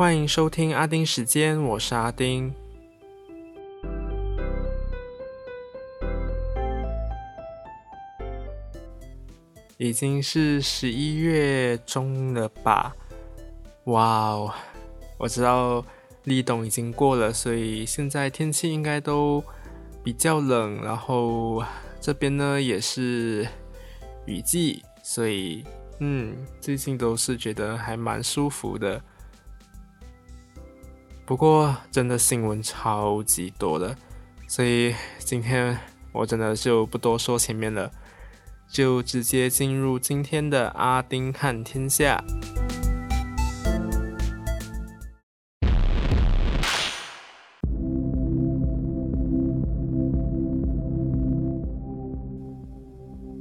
欢迎收听阿丁时间，我是阿丁。已经是十一月中了吧？哇哦！我知道立冬已经过了，所以现在天气应该都比较冷。然后这边呢也是雨季，所以嗯，最近都是觉得还蛮舒服的。不过真的新闻超级多的，所以今天我真的就不多说前面了。就直接进入今天的阿丁看天下。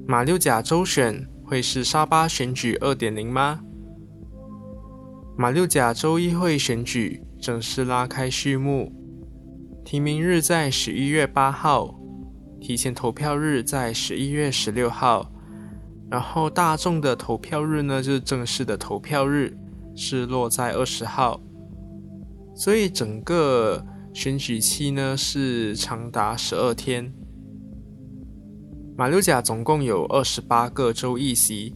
马六甲州选会是沙巴选举二点零吗？马六甲州议会选举正式拉开序幕，提名日在十一月八号。提前投票日在十一月十六号，然后大众的投票日呢，就是正式的投票日是落在二十号，所以整个选举期呢是长达十二天。马六甲总共有二十八个州议席，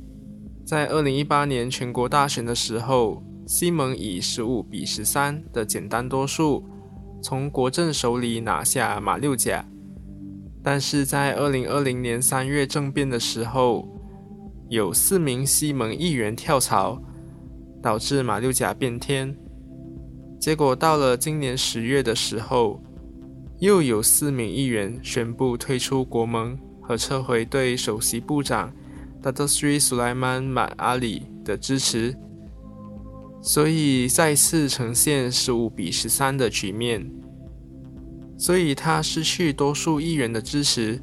在二零一八年全国大选的时候，西蒙以十五比十三的简单多数，从国政手里拿下马六甲。但是在二零二零年三月政变的时候，有四名西蒙议员跳槽，导致马六甲变天。结果到了今年十月的时候，又有四名议员宣布退出国盟和撤回对首席部长 Dato Sri Sulaiman Mat Ali 的支持，所以再次呈现十五比十三的局面。所以他失去多数议员的支持，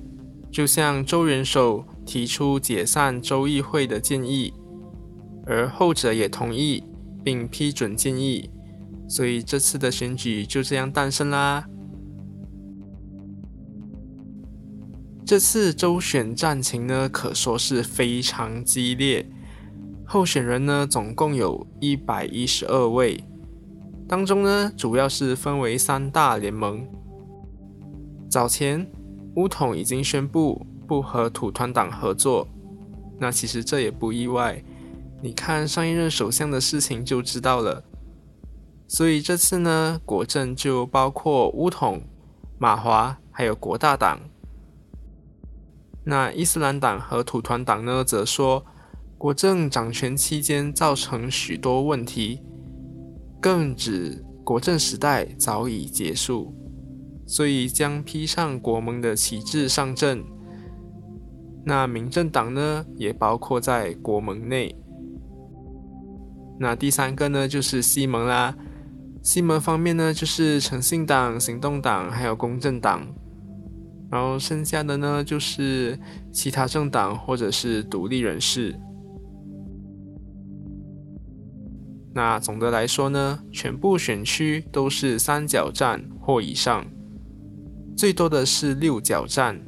就向州元首提出解散州议会的建议，而后者也同意并批准建议，所以这次的选举就这样诞生啦。这次州选战情呢，可说是非常激烈，候选人呢总共有一百一十二位，当中呢主要是分为三大联盟。早前，乌统已经宣布不和土团党合作，那其实这也不意外。你看上一任首相的事情就知道了。所以这次呢，国政就包括乌统、马华还有国大党。那伊斯兰党和土团党呢，则说国政掌权期间造成许多问题，更指国政时代早已结束。所以将披上国盟的旗帜上阵。那民政党呢，也包括在国盟内。那第三个呢，就是西盟啦。西盟方面呢，就是诚信党、行动党还有公正党。然后剩下的呢，就是其他政党或者是独立人士。那总的来说呢，全部选区都是三角站或以上。最多的是六角站，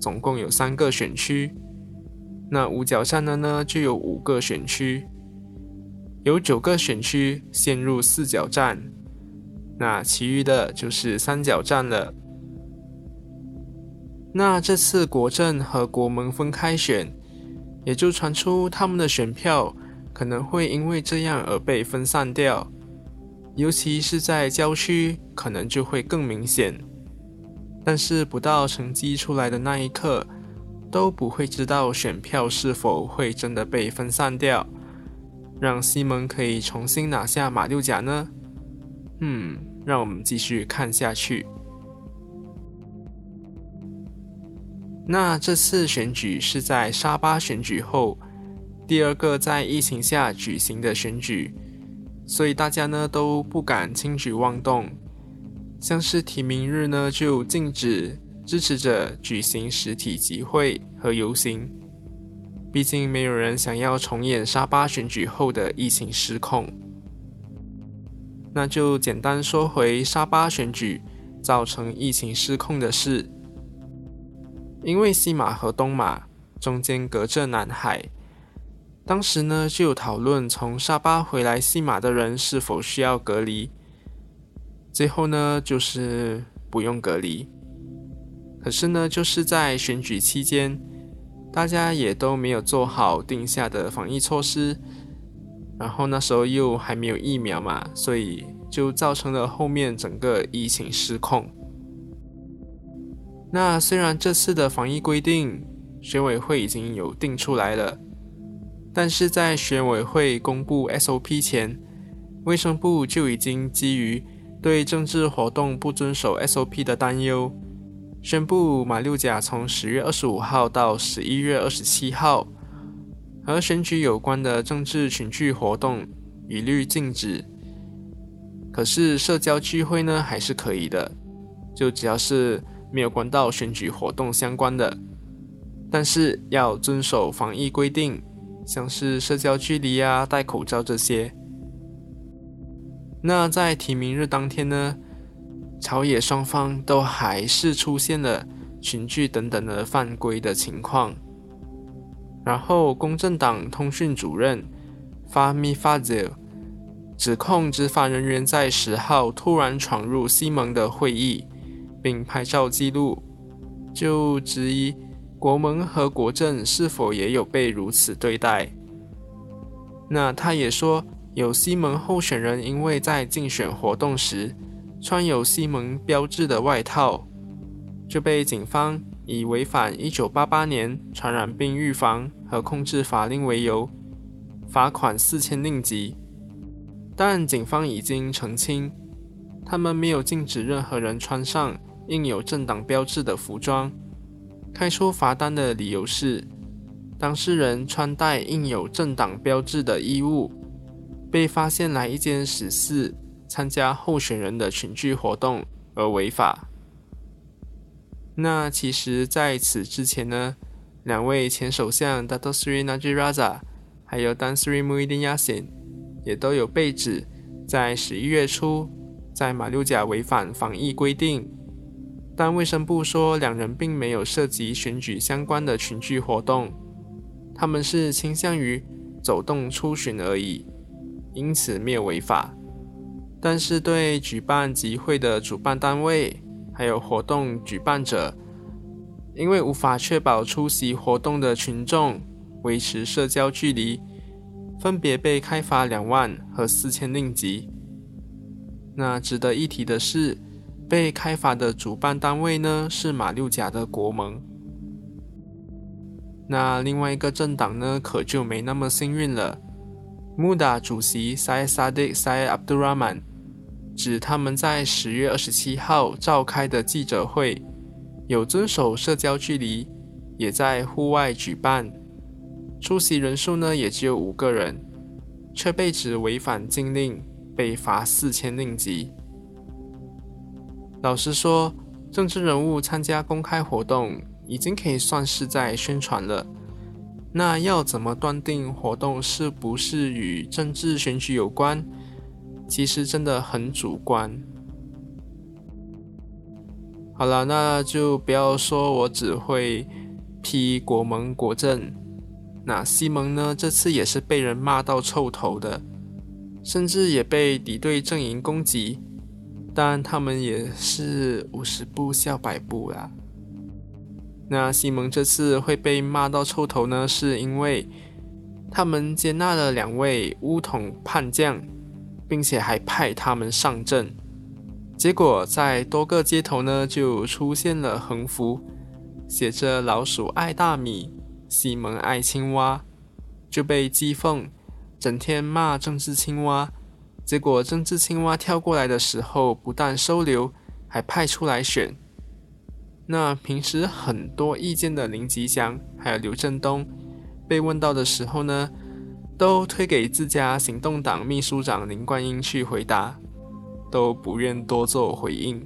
总共有三个选区。那五角站的呢，就有五个选区，有九个选区陷入四角站，那其余的就是三角站了。那这次国政和国盟分开选，也就传出他们的选票可能会因为这样而被分散掉，尤其是在郊区，可能就会更明显。但是不到成绩出来的那一刻，都不会知道选票是否会真的被分散掉，让西蒙可以重新拿下马六甲呢？嗯，让我们继续看下去。那这次选举是在沙巴选举后第二个在疫情下举行的选举，所以大家呢都不敢轻举妄动。像是提名日呢，就禁止支持者举行实体集会和游行，毕竟没有人想要重演沙巴选举后的疫情失控。那就简单说回沙巴选举造成疫情失控的事，因为西马和东马中间隔着南海，当时呢就有讨论从沙巴回来西马的人是否需要隔离，最后呢就是不用隔离。可是呢，就是在选举期间，大家也都没有做好定下的防疫措施，然后那时候又还没有疫苗嘛，所以就造成了后面整个疫情失控。那虽然这次的防疫规定选委会已经有定出来了，但是在选委会公布 SOP 前，卫生部就已经基于对政治活动不遵守 SOP 的担忧。宣布马六甲从十月二十五号到十一月二十七号，和选举有关的政治群聚活动一律禁止。可是社交聚会呢，还是可以的，就只要是没有关到选举活动相关的，但是要遵守防疫规定，像是社交距离啊、戴口罩这些。那在提名日当天呢？朝野双方都还是出现了群聚等等的犯规的情况，然后公正党通讯主任 Fahmi Fazil 指控执法人员在十号突然闯入西蒙的会议，并拍照记录，就质疑国盟和国政是否也有被如此对待。那他也说，有西盟候选人因为在竞选活动时。穿有西蒙标志的外套，就被警方以违反1988年传染病预防和控制法令为由，罚款四千令吉。但警方已经澄清，他们没有禁止任何人穿上印有政党标志的服装。开出罚单的理由是，当事人穿戴印有政党标志的衣物，被发现来一间十四。参加候选人的群聚活动而违法。那其实，在此之前呢，两位前首相 datosrinajiraza 还有 Dan Sri Muhyiddin Yassin 也都有被指在十一月初在马六甲违反防疫规定，但卫生部说两人并没有涉及选举相关的群聚活动，他们是倾向于走动出巡而已，因此没有违法。但是对举办集会的主办单位，还有活动举办者，因为无法确保出席活动的群众维持社交距离，分别被开罚两万和四千令吉。那值得一提的是，被开罚的主办单位呢是马六甲的国盟。那另外一个政党呢，可就没那么幸运了。穆达主席 Syed Saddiq Syed Abdurrahman。指他们在十月二十七号召开的记者会有遵守社交距离，也在户外举办，出席人数呢也只有五个人，却被指违反禁令，被罚四千令吉。老实说，政治人物参加公开活动已经可以算是在宣传了，那要怎么断定活动是不是与政治选举有关？其实真的很主观。好了，那就不要说我只会批国盟国政，那西蒙呢？这次也是被人骂到臭头的，甚至也被敌对阵营攻击。但他们也是五十步笑百步啦。那西蒙这次会被骂到臭头呢，是因为他们接纳了两位乌统叛将。并且还派他们上阵，结果在多个街头呢就出现了横幅，写着“老鼠爱大米，西蒙爱青蛙”，就被讥讽，整天骂政治青蛙。结果政治青蛙跳过来的时候，不但收留，还派出来选。那平时很多意见的林吉祥还有刘振东，被问到的时候呢？都推给自家行动党秘书长林冠英去回答，都不愿多做回应。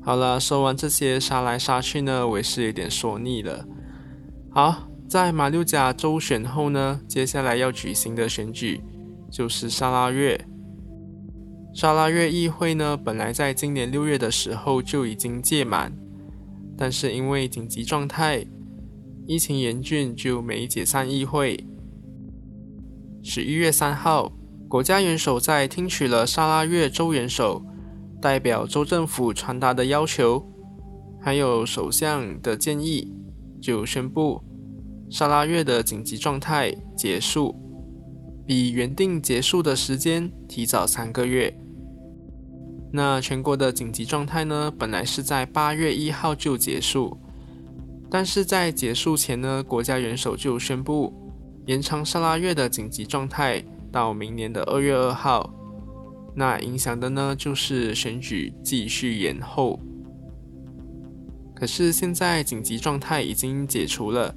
好了，说完这些杀来杀去呢，我也是有点说腻了。好，在马六甲州选后呢，接下来要举行的选举就是沙拉月。沙拉月议会呢，本来在今年六月的时候就已经届满，但是因为紧急状态。疫情严峻就没解散议会。十一月三号，国家元首在听取了沙拉越州元首代表州政府传达的要求，还有首相的建议，就宣布沙拉越的紧急状态结束，比原定结束的时间提早三个月。那全国的紧急状态呢，本来是在八月一号就结束，但是在结束前呢，国家元首就宣布延长沙拉月的紧急状态到明年的二月二号。那影响的呢，就是选举继续延后。可是现在紧急状态已经解除了，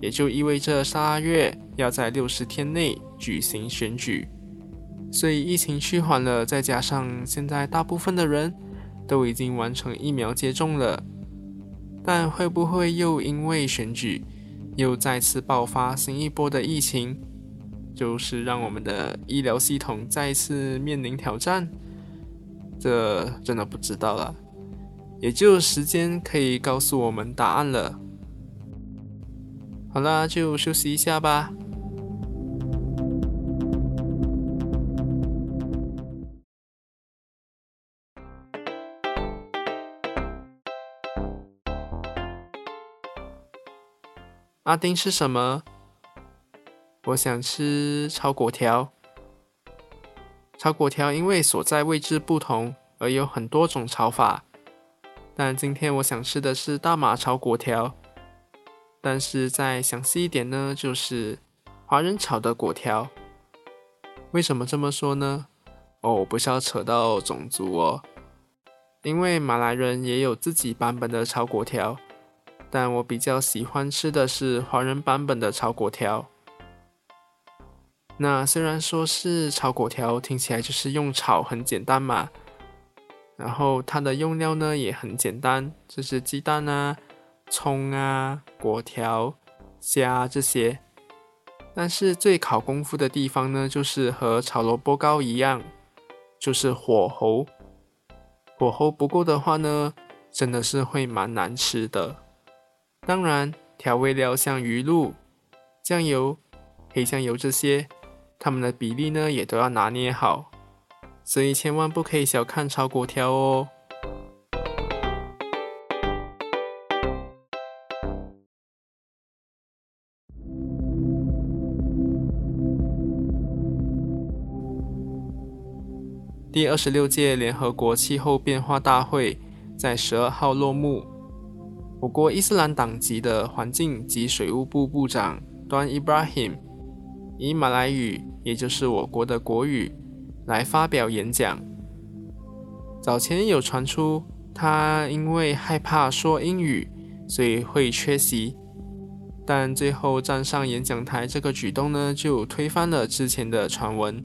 也就意味着沙拉越要在六十天内举行选举。所以疫情趋缓了，再加上现在大部分的人都已经完成疫苗接种了，但会不会又因为选举又再次爆发新一波的疫情，就是让我们的医疗系统再次面临挑战？这真的不知道了，也就时间可以告诉我们答案了。好啦，就休息一下吧。阿丁是什么？我想吃炒粿条。炒粿条因为所在位置不同而有很多种炒法，但今天我想吃的是大马炒粿条。但是再详细一点呢，就是华人炒的粿条。为什么这么说呢？哦，不是要扯到种族哦，因为马来人也有自己版本的炒粿条。但我比较喜欢吃的是华人版本的炒粿条。那虽然说是炒粿条，听起来就是用炒很简单嘛。然后它的用料呢也很简单，就是鸡蛋啊、葱啊、果条、虾这些。但是最考功夫的地方呢，就是和炒萝卜糕一样，就是火候。火候不够的话呢，真的是会蛮难吃的。当然，调味料像鱼露、酱油、黑酱油这些，它们的比例呢也都要拿捏好，所以千万不可以小看炒粿条哦。第二十六届联合国气候变化大会在十二号落幕。我国伊斯兰党籍的环境及水务部部长端伊布拉 him 以马来语，也就是我国的国语，来发表演讲。早前有传出他因为害怕说英语，所以会缺席，但最后站上演讲台这个举动呢，就推翻了之前的传闻。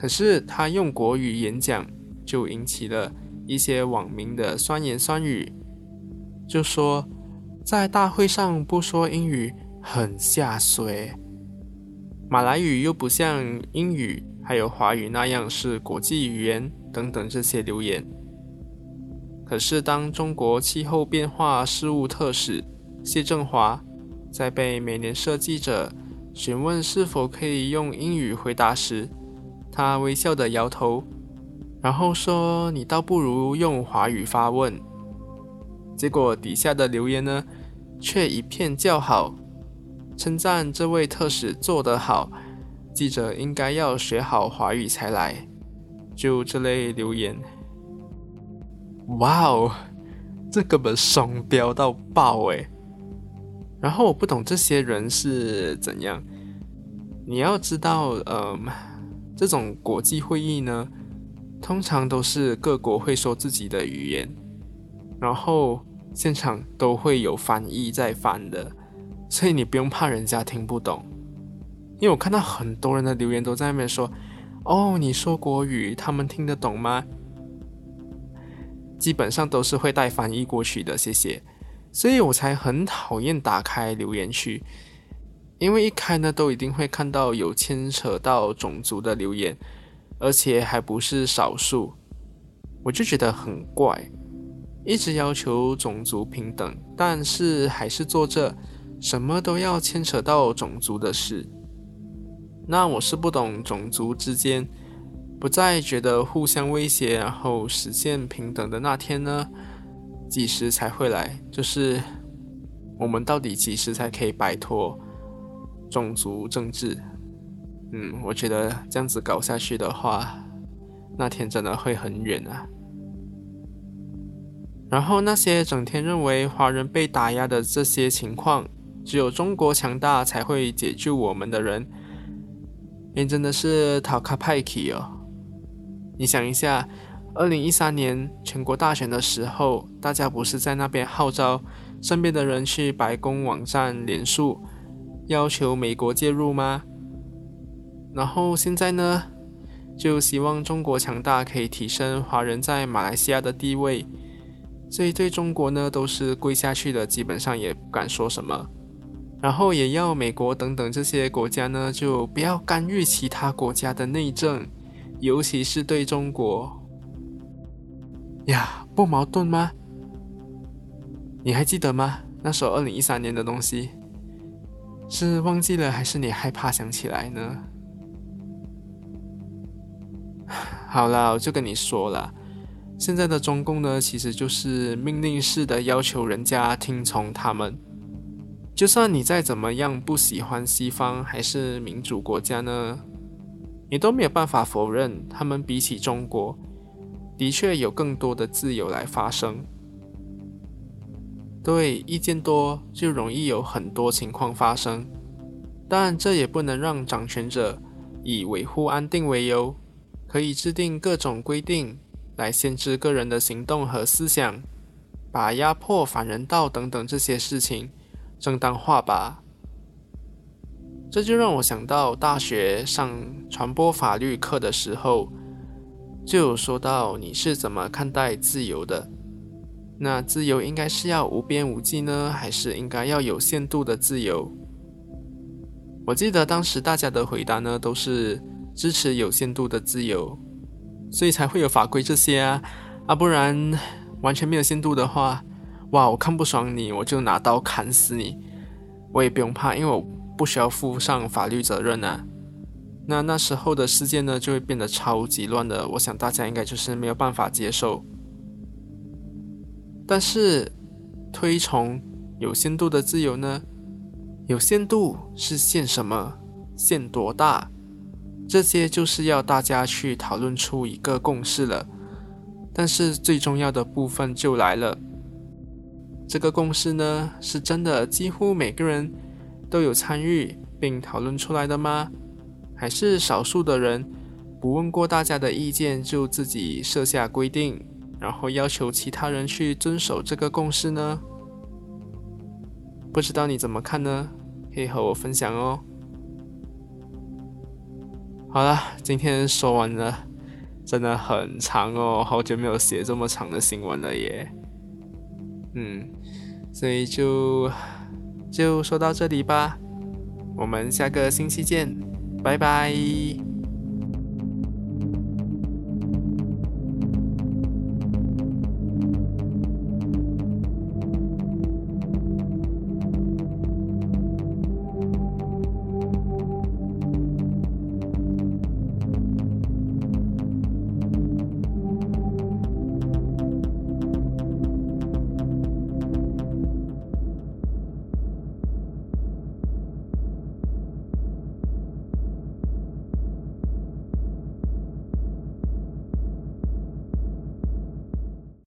可是他用国语演讲，就引起了一些网民的酸言酸语。就说在大会上不说英语很下水，马来语又不像英语还有华语那样是国际语言等等这些留言。可是当中国气候变化事务特使谢振华在被美联社记者询问是否可以用英语回答时，他微笑的摇头，然后说：“你倒不如用华语发问。”结果底下的留言呢，却一片叫好，称赞这位特使做得好，记者应该要学好华语才来。就这类留言，哇哦，这根本双标到爆诶。然后我不懂这些人是怎样。你要知道，嗯，这种国际会议呢，通常都是各国会说自己的语言，然后。现场都会有翻译在翻的，所以你不用怕人家听不懂。因为我看到很多人的留言都在那边说：“哦，你说国语，他们听得懂吗？”基本上都是会带翻译过去的，谢谢。所以我才很讨厌打开留言区，因为一开呢都一定会看到有牵扯到种族的留言，而且还不是少数，我就觉得很怪。一直要求种族平等，但是还是做着什么都要牵扯到种族的事。那我是不懂种族之间不再觉得互相威胁，然后实现平等的那天呢？几时才会来？就是我们到底几时才可以摆脱种族政治？嗯，我觉得这样子搞下去的话，那天真的会很远啊。然后那些整天认为华人被打压的这些情况，只有中国强大才会解救我们的人，也真的是讨卡派气哦。你想一下。二零一三年全国大选的时候，大家不是在那边号召身边的人去白宫网站连署，要求美国介入吗？然后现在呢，就希望中国强大可以提升华人在马来西亚的地位，所以对中国呢都是跪下去的，基本上也不敢说什么。然后也要美国等等这些国家呢，就不要干预其他国家的内政，尤其是对中国。呀，不矛盾吗？你还记得吗？那时候二零一三年的东西，是忘记了还是你害怕想起来呢？好了，我就跟你说了，现在的中共呢，其实就是命令式的要求人家听从他们。就算你再怎么样不喜欢西方还是民主国家呢，你都没有办法否认他们比起中国。的确有更多的自由来发生。对，意见多就容易有很多情况发生，但这也不能让掌权者以维护安定为由，可以制定各种规定来限制个人的行动和思想，把压迫、反人道等等这些事情正当化吧。这就让我想到大学上传播法律课的时候。就有说到你是怎么看待自由的？那自由应该是要无边无际呢，还是应该要有限度的自由？我记得当时大家的回答呢，都是支持有限度的自由，所以才会有法规这些啊啊，不然完全没有限度的话，哇，我看不爽你，我就拿刀砍死你，我也不用怕，因为我不需要负上法律责任啊。那那时候的世界呢，就会变得超级乱的。我想大家应该就是没有办法接受。但是推崇有限度的自由呢？有限度是限什么？限多大？这些就是要大家去讨论出一个共识了。但是最重要的部分就来了，这个共识呢，是真的几乎每个人都有参与并讨论出来的吗？还是少数的人不问过大家的意见就自己设下规定，然后要求其他人去遵守这个共识呢？不知道你怎么看呢？可以和我分享哦。好了，今天说完了，真的很长哦，好久没有写这么长的新闻了耶。嗯，所以就就说到这里吧，我们下个星期见。拜拜。